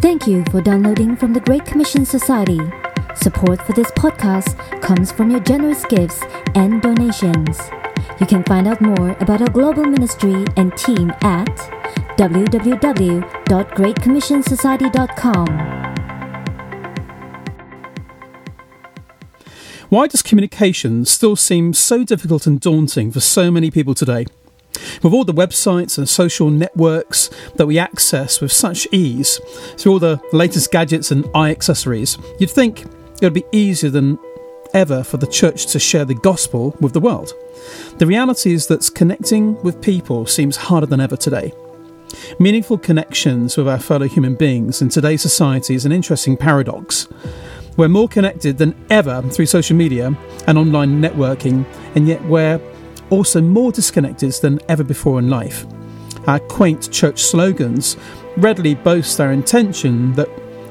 Thank you for downloading from the Great Commission Society. Support for this podcast comes from your generous gifts and donations. You can find out more about our global ministry and team at www.greatcommissionsociety.com. Why does communication still seem so difficult and daunting for so many people today? With all the websites and social networks that we access with such ease, through all the latest gadgets and eye accessories, you'd think it would be easier than ever for the church to share the gospel with the world. The reality is that connecting with people seems harder than ever today. Meaningful connections with our fellow human beings in today's society is an interesting paradox. We're more connected than ever through social media and online networking, and yet we're also more disconnected than ever before in life. Our quaint church slogans readily boast our intention that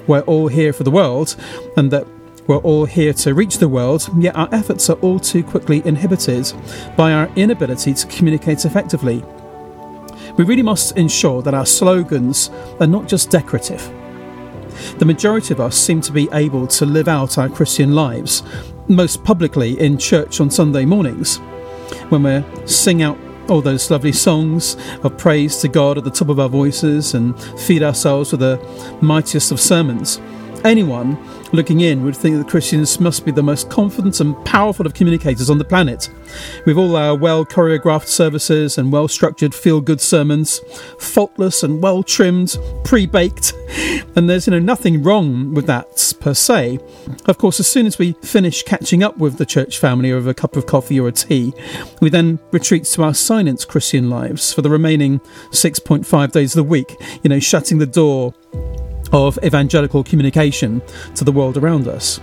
we're all here for the world and that we're all here to reach the world, yet our efforts are all too quickly inhibited by our inability to communicate effectively. We really must ensure that our slogans are not just decorative. The majority of us seem to be able to live out our Christian lives, most publicly in church on Sunday mornings when we sing out all those lovely songs of praise to God at the top of our voices and feed ourselves with the mightiest of sermons. Anyone looking in would think that Christians must be the most confident and powerful of communicators on the planet. With all our well choreographed services and well structured feel good sermons, faultless and well trimmed, pre baked, and there's you know nothing wrong with that per se. Of course, as soon as we finish catching up with the church family over a cup of coffee or a tea, we then retreat to our silent Christian lives for the remaining 6.5 days of the week, you know, shutting the door of evangelical communication to the world around us.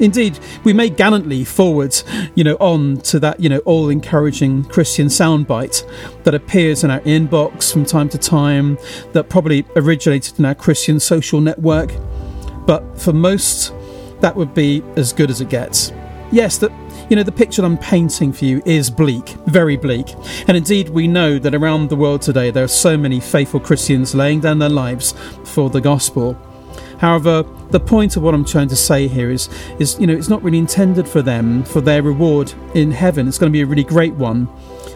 Indeed, we may gallantly forward, you know, on to that, you know, all encouraging Christian soundbite that appears in our inbox from time to time, that probably originated in our Christian social network. But for most, that would be as good as it gets. Yes, that you know, the picture I'm painting for you is bleak, very bleak. And indeed, we know that around the world today there are so many faithful Christians laying down their lives for the gospel. However, the point of what I'm trying to say here is, is you know, it's not really intended for them, for their reward in heaven. It's going to be a really great one.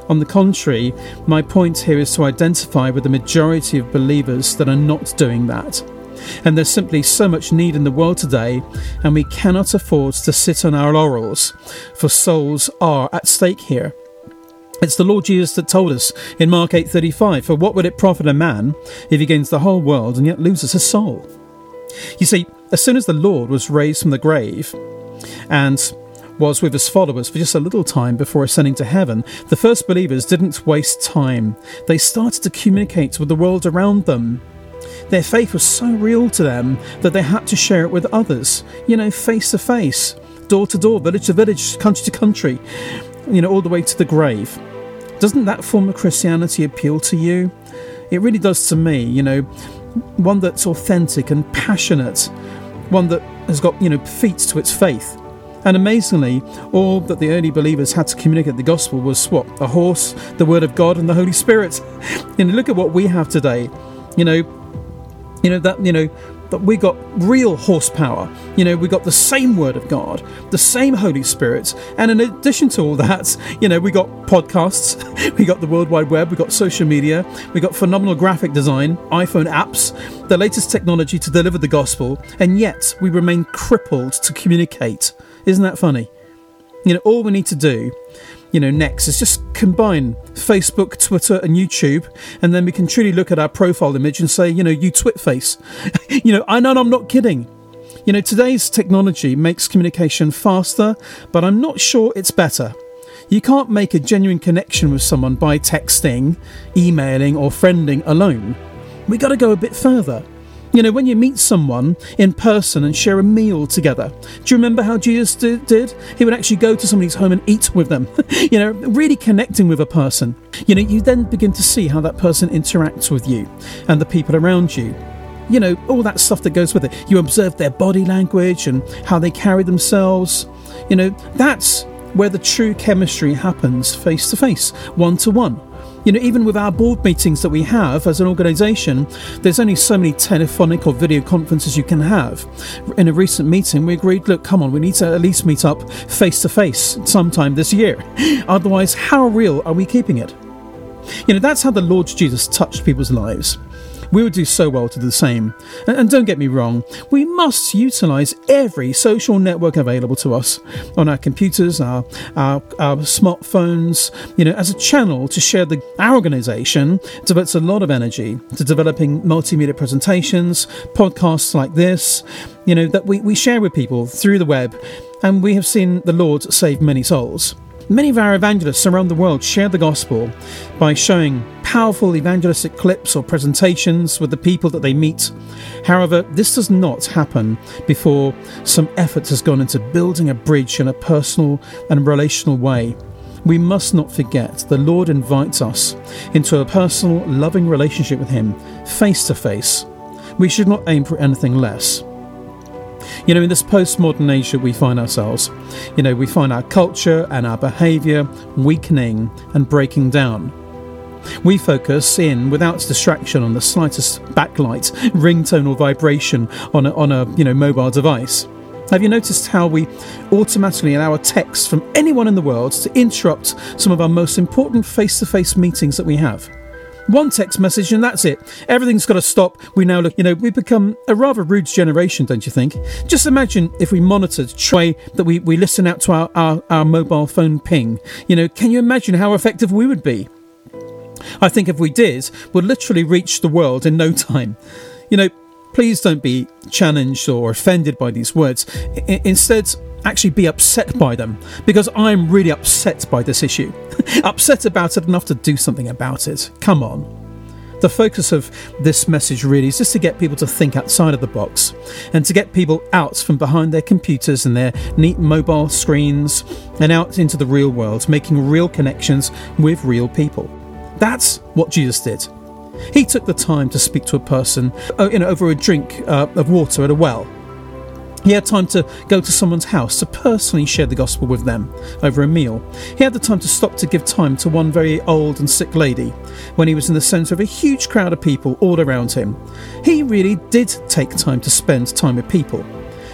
On the contrary, my point here is to identify with the majority of believers that are not doing that. And there's simply so much need in the world today, and we cannot afford to sit on our laurels, for souls are at stake here. It's the Lord Jesus that told us in Mark 8:35, "For what would it profit a man if he gains the whole world and yet loses his soul?" You see, as soon as the Lord was raised from the grave and was with his followers for just a little time before ascending to heaven, the first believers didn't waste time. They started to communicate with the world around them. Their faith was so real to them that they had to share it with others, you know, face to face, door to door, village to village, country to country, you know, all the way to the grave. Doesn't that form of Christianity appeal to you? It really does to me, you know, one that's authentic and passionate, one that has got, you know, feet to its faith. And amazingly, all that the early believers had to communicate the gospel was what? A horse, the word of God, and the Holy Spirit. Know, look at what we have today. You know, you know that you know that we got real horsepower. You know, we got the same Word of God, the same Holy Spirit, and in addition to all that, you know, we got podcasts, we got the World Wide Web, we got social media, we got phenomenal graphic design, iPhone apps, the latest technology to deliver the gospel, and yet we remain crippled to communicate. Isn't that funny? You know, all we need to do you know, next is just combine Facebook, Twitter, and YouTube, and then we can truly look at our profile image and say, you know, you twit face. you know, I know I'm not kidding. You know, today's technology makes communication faster, but I'm not sure it's better. You can't make a genuine connection with someone by texting, emailing, or friending alone. We got to go a bit further. You know, when you meet someone in person and share a meal together, do you remember how Jesus did? He would actually go to somebody's home and eat with them, you know, really connecting with a person. You know, you then begin to see how that person interacts with you and the people around you. You know, all that stuff that goes with it. You observe their body language and how they carry themselves. You know, that's where the true chemistry happens face to face, one to one. You know, even with our board meetings that we have as an organisation, there's only so many telephonic or video conferences you can have. In a recent meeting, we agreed, look, come on, we need to at least meet up face to face sometime this year. Otherwise, how real are we keeping it? You know, that's how the Lord Jesus touched people's lives. We would do so well to do the same. And, don't get me wrong, we must utilise every social network available to us on our computers, our, our, our smartphones, you know, as a channel to share the our organisation devotes a lot of energy to developing multimedia presentations, podcasts like this, you know, that we, we share with people through the web, and we have seen the Lord save many souls. Many of our evangelists around the world share the gospel by showing powerful evangelistic clips or presentations with the people that they meet. However, this does not happen before some effort has gone into building a bridge in a personal and relational way. We must not forget the Lord invites us into a personal, loving relationship with Him, face to face. We should not aim for anything less. You know, in this postmodern age that we find ourselves, you know, we find our culture and our behaviour weakening and breaking down. We focus in without distraction on the slightest backlight, ringtone, or vibration on a, on a you know mobile device. Have you noticed how we automatically allow a text from anyone in the world to interrupt some of our most important face to face meetings that we have? One text message and that's it. Everything's got to stop. We now look, you know, we've become a rather rude generation, don't you think? Just imagine if we monitored try that we, we listen out to our, our, our mobile phone ping. You know, can you imagine how effective we would be? I think if we did, we'd literally reach the world in no time. You know, please don't be challenged or offended by these words. I- instead, actually be upset by them because I'm really upset by this issue. upset about it enough to do something about it. Come on. The focus of this message really is just to get people to think outside of the box and to get people out from behind their computers and their neat mobile screens and out into the real world, making real connections with real people. That's what Jesus did. He took the time to speak to a person uh, you know, over a drink uh, of water at a well he had time to go to someone's house to personally share the gospel with them over a meal. He had the time to stop to give time to one very old and sick lady when he was in the centre of a huge crowd of people all around him. He really did take time to spend time with people.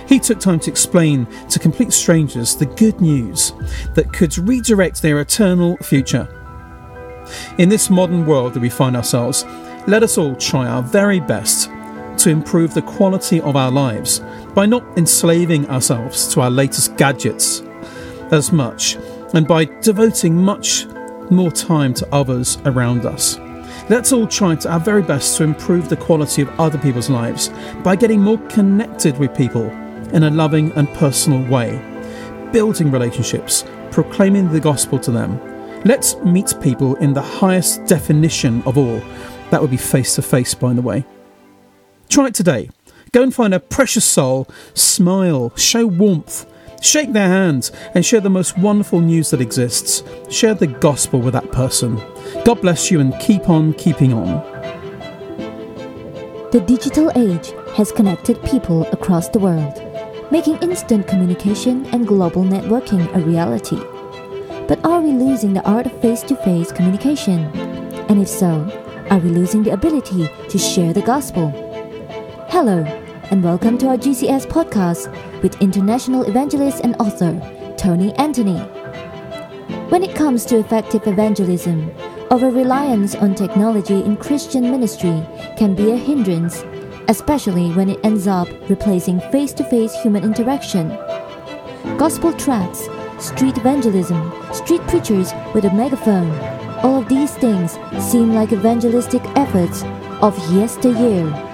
He took time to explain to complete strangers the good news that could redirect their eternal future. In this modern world that we find ourselves, let us all try our very best to improve the quality of our lives by not enslaving ourselves to our latest gadgets as much and by devoting much more time to others around us. Let's all try to our very best to improve the quality of other people's lives by getting more connected with people in a loving and personal way, building relationships, proclaiming the gospel to them. Let's meet people in the highest definition of all. That would be face to face, by the way. Try it today. Go and find a precious soul, smile, show warmth, shake their hands, and share the most wonderful news that exists. Share the gospel with that person. God bless you and keep on keeping on. The digital age has connected people across the world, making instant communication and global networking a reality. But are we losing the art of face to face communication? And if so, are we losing the ability to share the gospel? Hello, and welcome to our GCS podcast with international evangelist and author Tony Anthony. When it comes to effective evangelism, over reliance on technology in Christian ministry can be a hindrance, especially when it ends up replacing face to face human interaction. Gospel tracts, street evangelism, street preachers with a megaphone, all of these things seem like evangelistic efforts of yesteryear.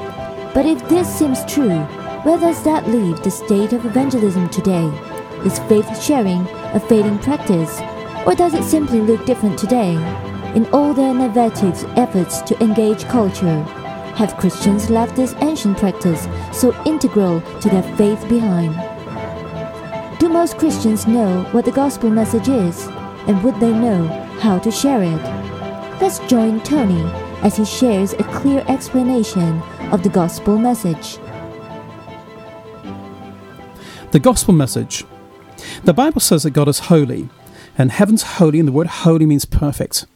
But if this seems true, where does that leave the state of evangelism today? Is faith sharing a fading practice, or does it simply look different today? In all their innovative efforts to engage culture, have Christians left this ancient practice so integral to their faith behind? Do most Christians know what the gospel message is, and would they know how to share it? Let's join Tony as he shares a clear explanation of the gospel message. The gospel message. The Bible says that God is holy, and heaven's holy, and the word holy means perfect.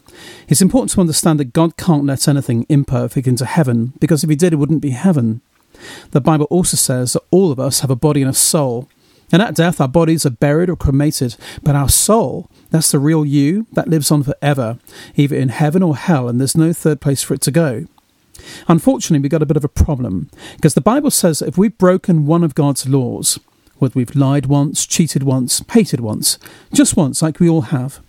It's important to understand that God can't let anything imperfect into heaven, because if He did, it wouldn't be heaven. The Bible also says that all of us have a body and a soul. And at death, our bodies are buried or cremated, but our soul, that's the real you, that lives on forever, either in heaven or hell, and there's no third place for it to go. Unfortunately, we've got a bit of a problem, because the Bible says that if we've broken one of God's laws, whether we've lied once, cheated once, hated once, just once, like we all have,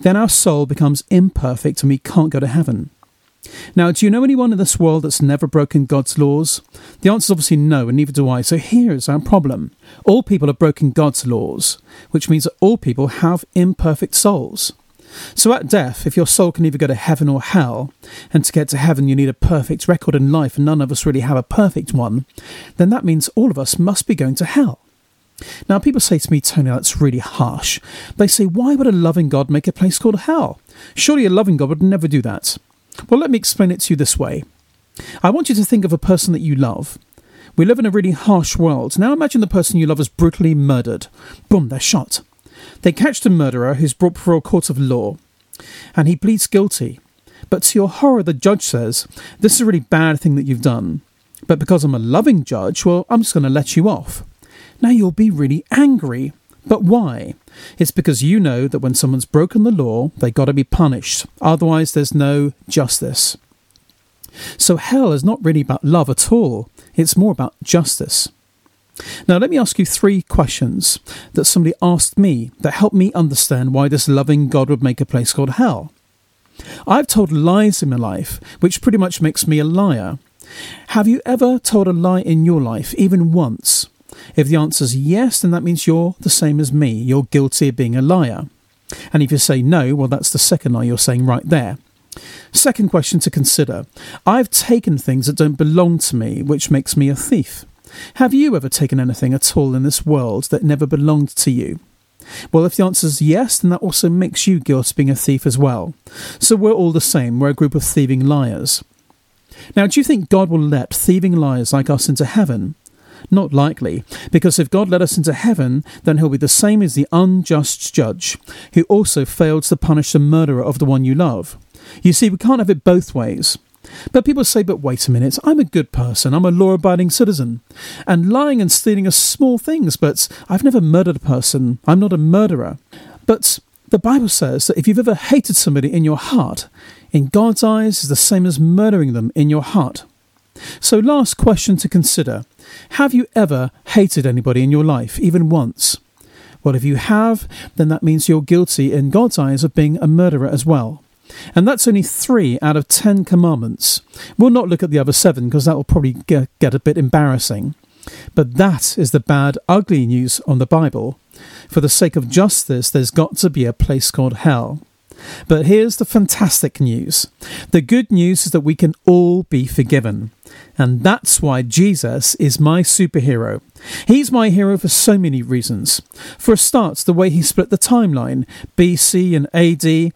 then our soul becomes imperfect and we can't go to heaven. Now, do you know anyone in this world that's never broken God's laws? The answer is obviously no, and neither do I. So here's our problem. All people have broken God's laws, which means that all people have imperfect souls. So at death, if your soul can either go to heaven or hell, and to get to heaven you need a perfect record in life, and none of us really have a perfect one, then that means all of us must be going to hell. Now, people say to me, Tony, that's really harsh. They say, why would a loving God make a place called hell? Surely a loving God would never do that. Well, let me explain it to you this way. I want you to think of a person that you love. We live in a really harsh world. Now imagine the person you love is brutally murdered. Boom, they're shot. They catch the murderer who's brought before a court of law, and he pleads guilty. But to your horror, the judge says, This is a really bad thing that you've done. But because I'm a loving judge, well, I'm just going to let you off. Now you'll be really angry. But why? It's because you know that when someone's broken the law, they've got to be punished. Otherwise, there's no justice. So hell is not really about love at all. It's more about justice. Now, let me ask you three questions that somebody asked me that helped me understand why this loving God would make a place called hell. I've told lies in my life, which pretty much makes me a liar. Have you ever told a lie in your life, even once? If the answer is yes, then that means you're the same as me. You're guilty of being a liar. And if you say no, well, that's the second lie you're saying right there. Second question to consider I've taken things that don't belong to me, which makes me a thief. Have you ever taken anything at all in this world that never belonged to you? Well, if the answer is yes, then that also makes you guilty of being a thief as well. So we're all the same, we're a group of thieving liars. Now, do you think God will let thieving liars like us into heaven? Not likely, because if God let us into heaven, then he'll be the same as the unjust judge, who also failed to punish the murderer of the one you love. You see, we can't have it both ways. But people say, but wait a minute, I'm a good person, I'm a law abiding citizen. And lying and stealing are small things, but I've never murdered a person, I'm not a murderer. But the Bible says that if you've ever hated somebody in your heart, in God's eyes is the same as murdering them in your heart. So, last question to consider Have you ever hated anybody in your life, even once? Well, if you have, then that means you're guilty in God's eyes of being a murderer as well. And that's only three out of ten commandments. We'll not look at the other seven because that will probably get, a bit embarrassing. But that is the bad, ugly news on the Bible. For the sake of justice, there's got to be a place called hell. But here's the fantastic news the good news is that we can all be forgiven. And that's why Jesus is my superhero. He's my hero for so many reasons. For a start, the way he split the timeline BC and AD.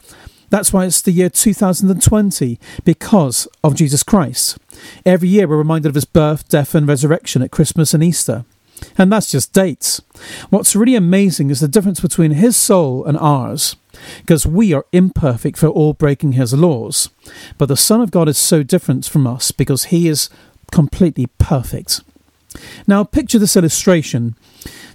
That's why it's the year 2020, because of Jesus Christ. Every year we're reminded of his birth, death, and resurrection at Christmas and Easter. And that's just dates. What's really amazing is the difference between his soul and ours, because we are imperfect for all breaking his laws. But the Son of God is so different from us because he is completely perfect. Now, picture this illustration.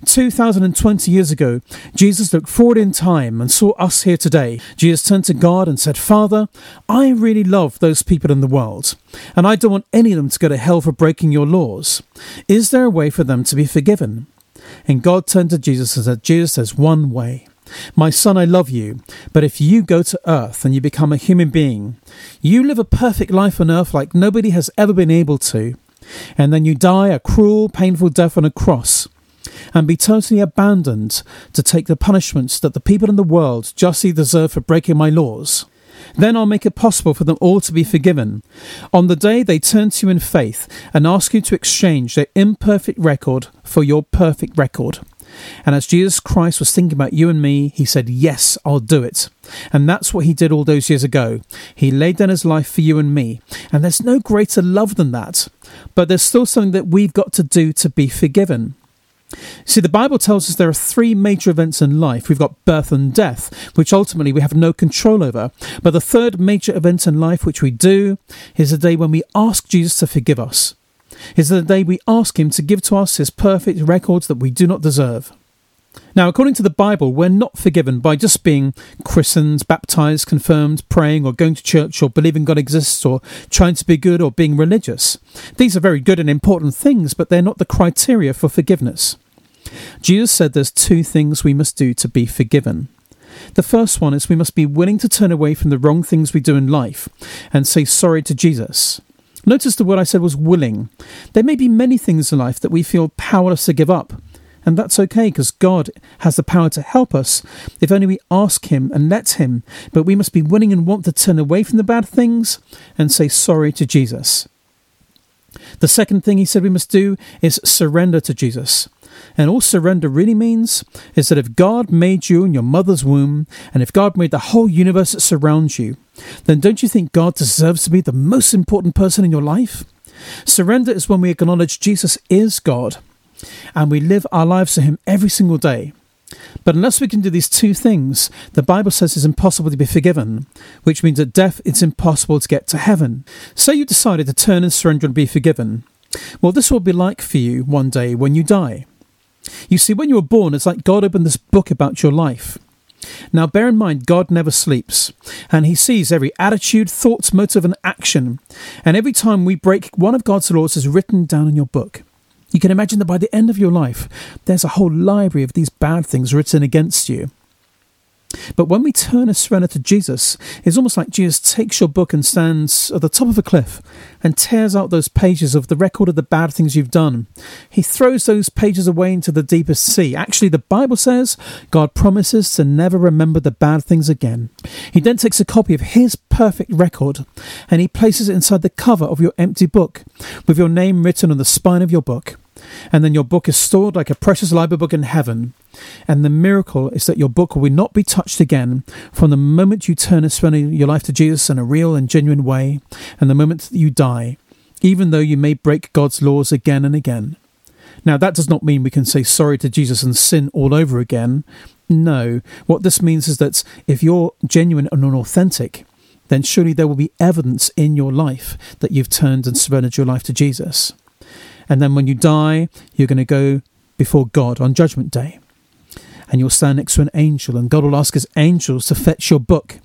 2020 years ago, Jesus looked forward in time and saw us here today. Jesus turned to God and said, Father, I really love those people in the world, and I don't want any of them to go to hell for breaking your laws. Is there a way for them to be forgiven? And God turned to Jesus and said, Jesus, there's one way. My son, I love you, but if you go to earth and you become a human being, you live a perfect life on earth like nobody has ever been able to, and then you die a cruel, painful death on a cross and be totally abandoned to take the punishments that the people in the world justly deserve for breaking my laws. Then I'll make it possible for them all to be forgiven. On the day they turn to you in faith and ask you to exchange their imperfect record for your perfect record. And as Jesus Christ was thinking about you and me, he said, Yes, I'll do it. And that's what he did all those years ago. He laid down his life for you and me. And there's no greater love than that. But there's still something that we've got to do to be forgiven. See, the Bible tells us there are three major events in life. We've got birth and death, which ultimately we have no control over. But the third major event in life, which we do, is the day when we ask Jesus to forgive us. Is the day we ask Him to give to us His perfect records that we do not deserve. Now, according to the Bible, we're not forgiven by just being christened, baptized, confirmed, praying, or going to church, or believing God exists, or trying to be good, or being religious. These are very good and important things, but they're not the criteria for forgiveness. Jesus said there's two things we must do to be forgiven. The first one is we must be willing to turn away from the wrong things we do in life and say sorry to Jesus. Notice the word I said was willing. There may be many things in life that we feel powerless to give up, and that's okay because God has the power to help us if only we ask Him and let Him. But we must be willing and want to turn away from the bad things and say sorry to Jesus. The second thing He said we must do is surrender to Jesus. And all surrender really means is that if God made you in your mother's womb, and if God made the whole universe that surrounds you, then don't you think God deserves to be the most important person in your life? Surrender is when we acknowledge Jesus is God and we live our lives to Him every single day. But unless we can do these two things, the Bible says it's impossible to be forgiven, which means at death it's impossible to get to heaven. Say you decided to turn and surrender and be forgiven. Well, this will be like for you one day when you die. You see, when you were born, it's like God opened this book about your life. Now, bear in mind, God never sleeps, and He sees every attitude, thought, motive, and action. And every time we break one of God's laws is written down in your book. You can imagine that by the end of your life, there's a whole library of these bad things written against you. But when we turn a surrender to Jesus, it's almost like Jesus takes your book and stands at the top of a cliff and tears out those pages of the record of the bad things you've done. He throws those pages away into the deepest sea. Actually, the Bible says God promises to never remember the bad things again. He then takes a copy of his perfect record and he places it inside the cover of your empty book with your name written on the spine of your book and then your book is stored like a precious library book in heaven. And the miracle is that your book will not be touched again from the moment you turn and surrender your life to Jesus in a real and genuine way, and the moment that you die, even though you may break God's laws again and again. Now, that does not mean we can say sorry to Jesus and sin all over again. No, what this means is that if you're genuine and authentic, then surely there will be evidence in your life that you've turned and surrendered your life to Jesus. And then when you die, you're going to go before God on Judgment Day. And you'll stand next to an angel, and God will ask his angels to fetch your book.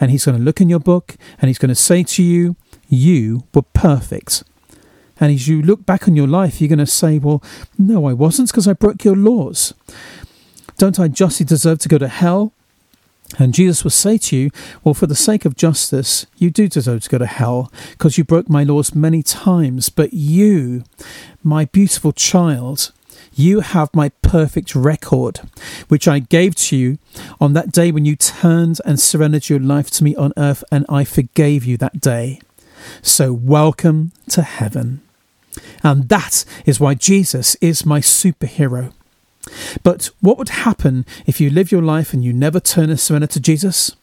And he's going to look in your book, and he's going to say to you, You were perfect. And as you look back on your life, you're going to say, Well, no, I wasn't because I broke your laws. Don't I justly deserve to go to hell? And Jesus will say to you, Well, for the sake of justice, you do deserve to go to hell, because you broke my laws many times. But you, my beautiful child, you have my perfect record, which I gave to you on that day when you turned and surrendered your life to me on earth, and I forgave you that day. So, welcome to heaven. And that is why Jesus is my superhero. But what would happen if you live your life and you never turn and surrender to Jesus?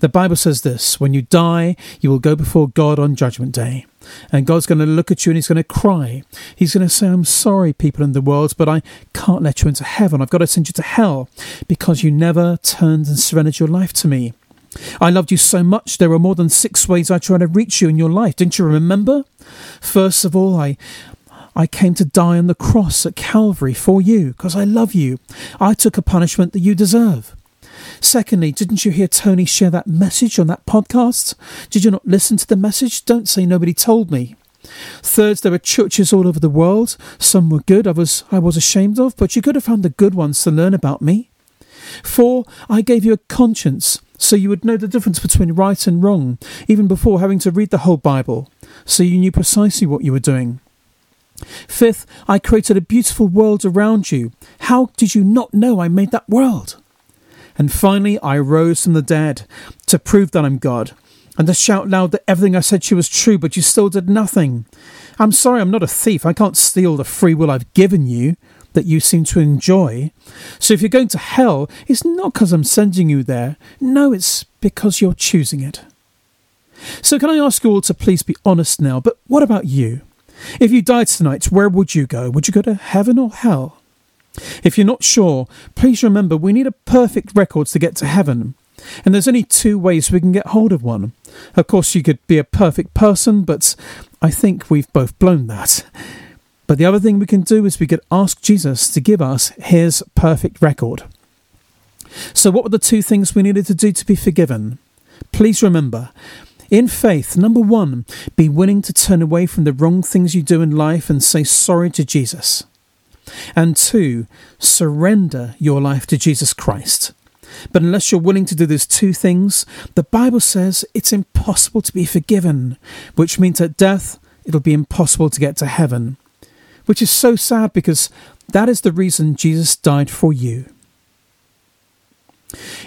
The Bible says this when you die, you will go before God on Judgment Day. And God's going to look at you and He's going to cry. He's going to say, I'm sorry, people in the world, but I can't let you into heaven. I've got to send you to hell because you never turned and surrendered your life to me. I loved you so much, there were more than six ways I tried to reach you in your life. Didn't you remember? First of all, I, I came to die on the cross at Calvary for you because I love you. I took a punishment that you deserve. Secondly, didn't you hear Tony share that message on that podcast? Did you not listen to the message? Don't say nobody told me. Third, there are churches all over the world. Some were good, others I was ashamed of, but you could have found the good ones to learn about me. Four, I gave you a conscience so you would know the difference between right and wrong, even before having to read the whole Bible, so you knew precisely what you were doing. Fifth, I created a beautiful world around you. How did you not know I made that world? And finally, I rose from the dead to prove that I'm God and to shout loud that everything I said to you was true, but you still did nothing. I'm sorry, I'm not a thief. I can't steal the free will I've given you that you seem to enjoy. So if you're going to hell, it's not because I'm sending you there. No, it's because you're choosing it. So can I ask you all to please be honest now? But what about you? If you died tonight, where would you go? Would you go to heaven or hell? If you're not sure, please remember we need a perfect record to get to heaven. And there's only two ways we can get hold of one. Of course, you could be a perfect person, but I think we've both blown that. But the other thing we can do is we could ask Jesus to give us his perfect record. So, what were the two things we needed to do to be forgiven? Please remember, in faith, number one, be willing to turn away from the wrong things you do in life and say sorry to Jesus. And two, surrender your life to Jesus Christ. But unless you're willing to do those two things, the Bible says it's impossible to be forgiven, which means at death it'll be impossible to get to heaven. Which is so sad because that is the reason Jesus died for you.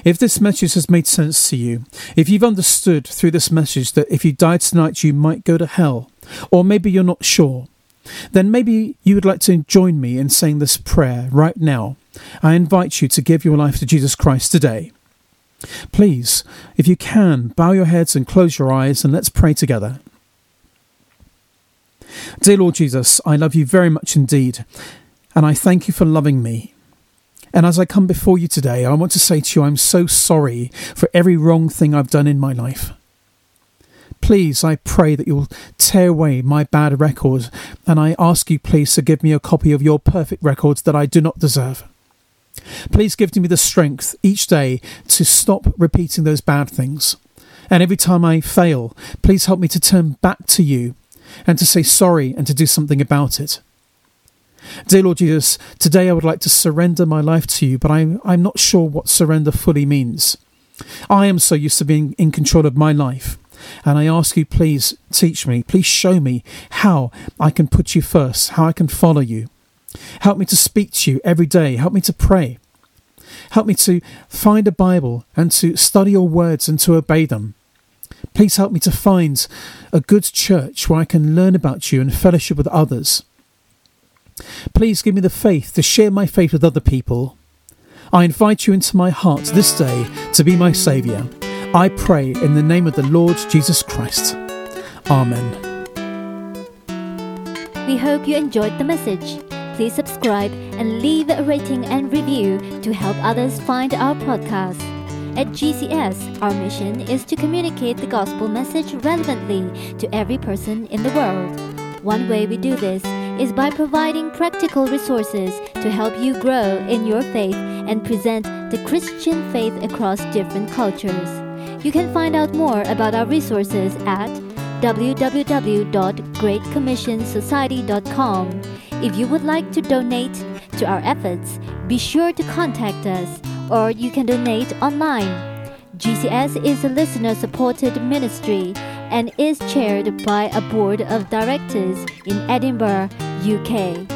If this message has made sense to you, if you've understood through this message that if you died tonight you might go to hell, or maybe you're not sure, then maybe you would like to join me in saying this prayer right now. I invite you to give your life to Jesus Christ today. Please, if you can, bow your heads and close your eyes and let's pray together. Dear Lord Jesus, I love you very much indeed, and I thank you for loving me. And as I come before you today, I want to say to you, I'm so sorry for every wrong thing I've done in my life. Please, I pray that you'll tear away my bad records, and I ask you, please, to give me a copy of your perfect records that I do not deserve. Please give to me the strength each day to stop repeating those bad things. And every time I fail, please help me to turn back to you and to say sorry and to do something about it. Dear Lord Jesus, today I would like to surrender my life to you, but I'm, I'm not sure what surrender fully means. I am so used to being in control of my life. And I ask you, please teach me, please show me how I can put you first, how I can follow you. Help me to speak to you every day. Help me to pray. Help me to find a Bible and to study your words and to obey them. Please help me to find a good church where I can learn about you and fellowship with others. Please give me the faith to share my faith with other people. I invite you into my heart this day to be my Saviour. I pray in the name of the Lord Jesus Christ. Amen. We hope you enjoyed the message. Please subscribe and leave a rating and review to help others find our podcast. At GCS, our mission is to communicate the gospel message relevantly to every person in the world. One way we do this is by providing practical resources to help you grow in your faith and present the Christian faith across different cultures. You can find out more about our resources at www.greatcommissionsociety.com. If you would like to donate to our efforts, be sure to contact us or you can donate online. GCS is a listener supported ministry and is chaired by a board of directors in Edinburgh, UK.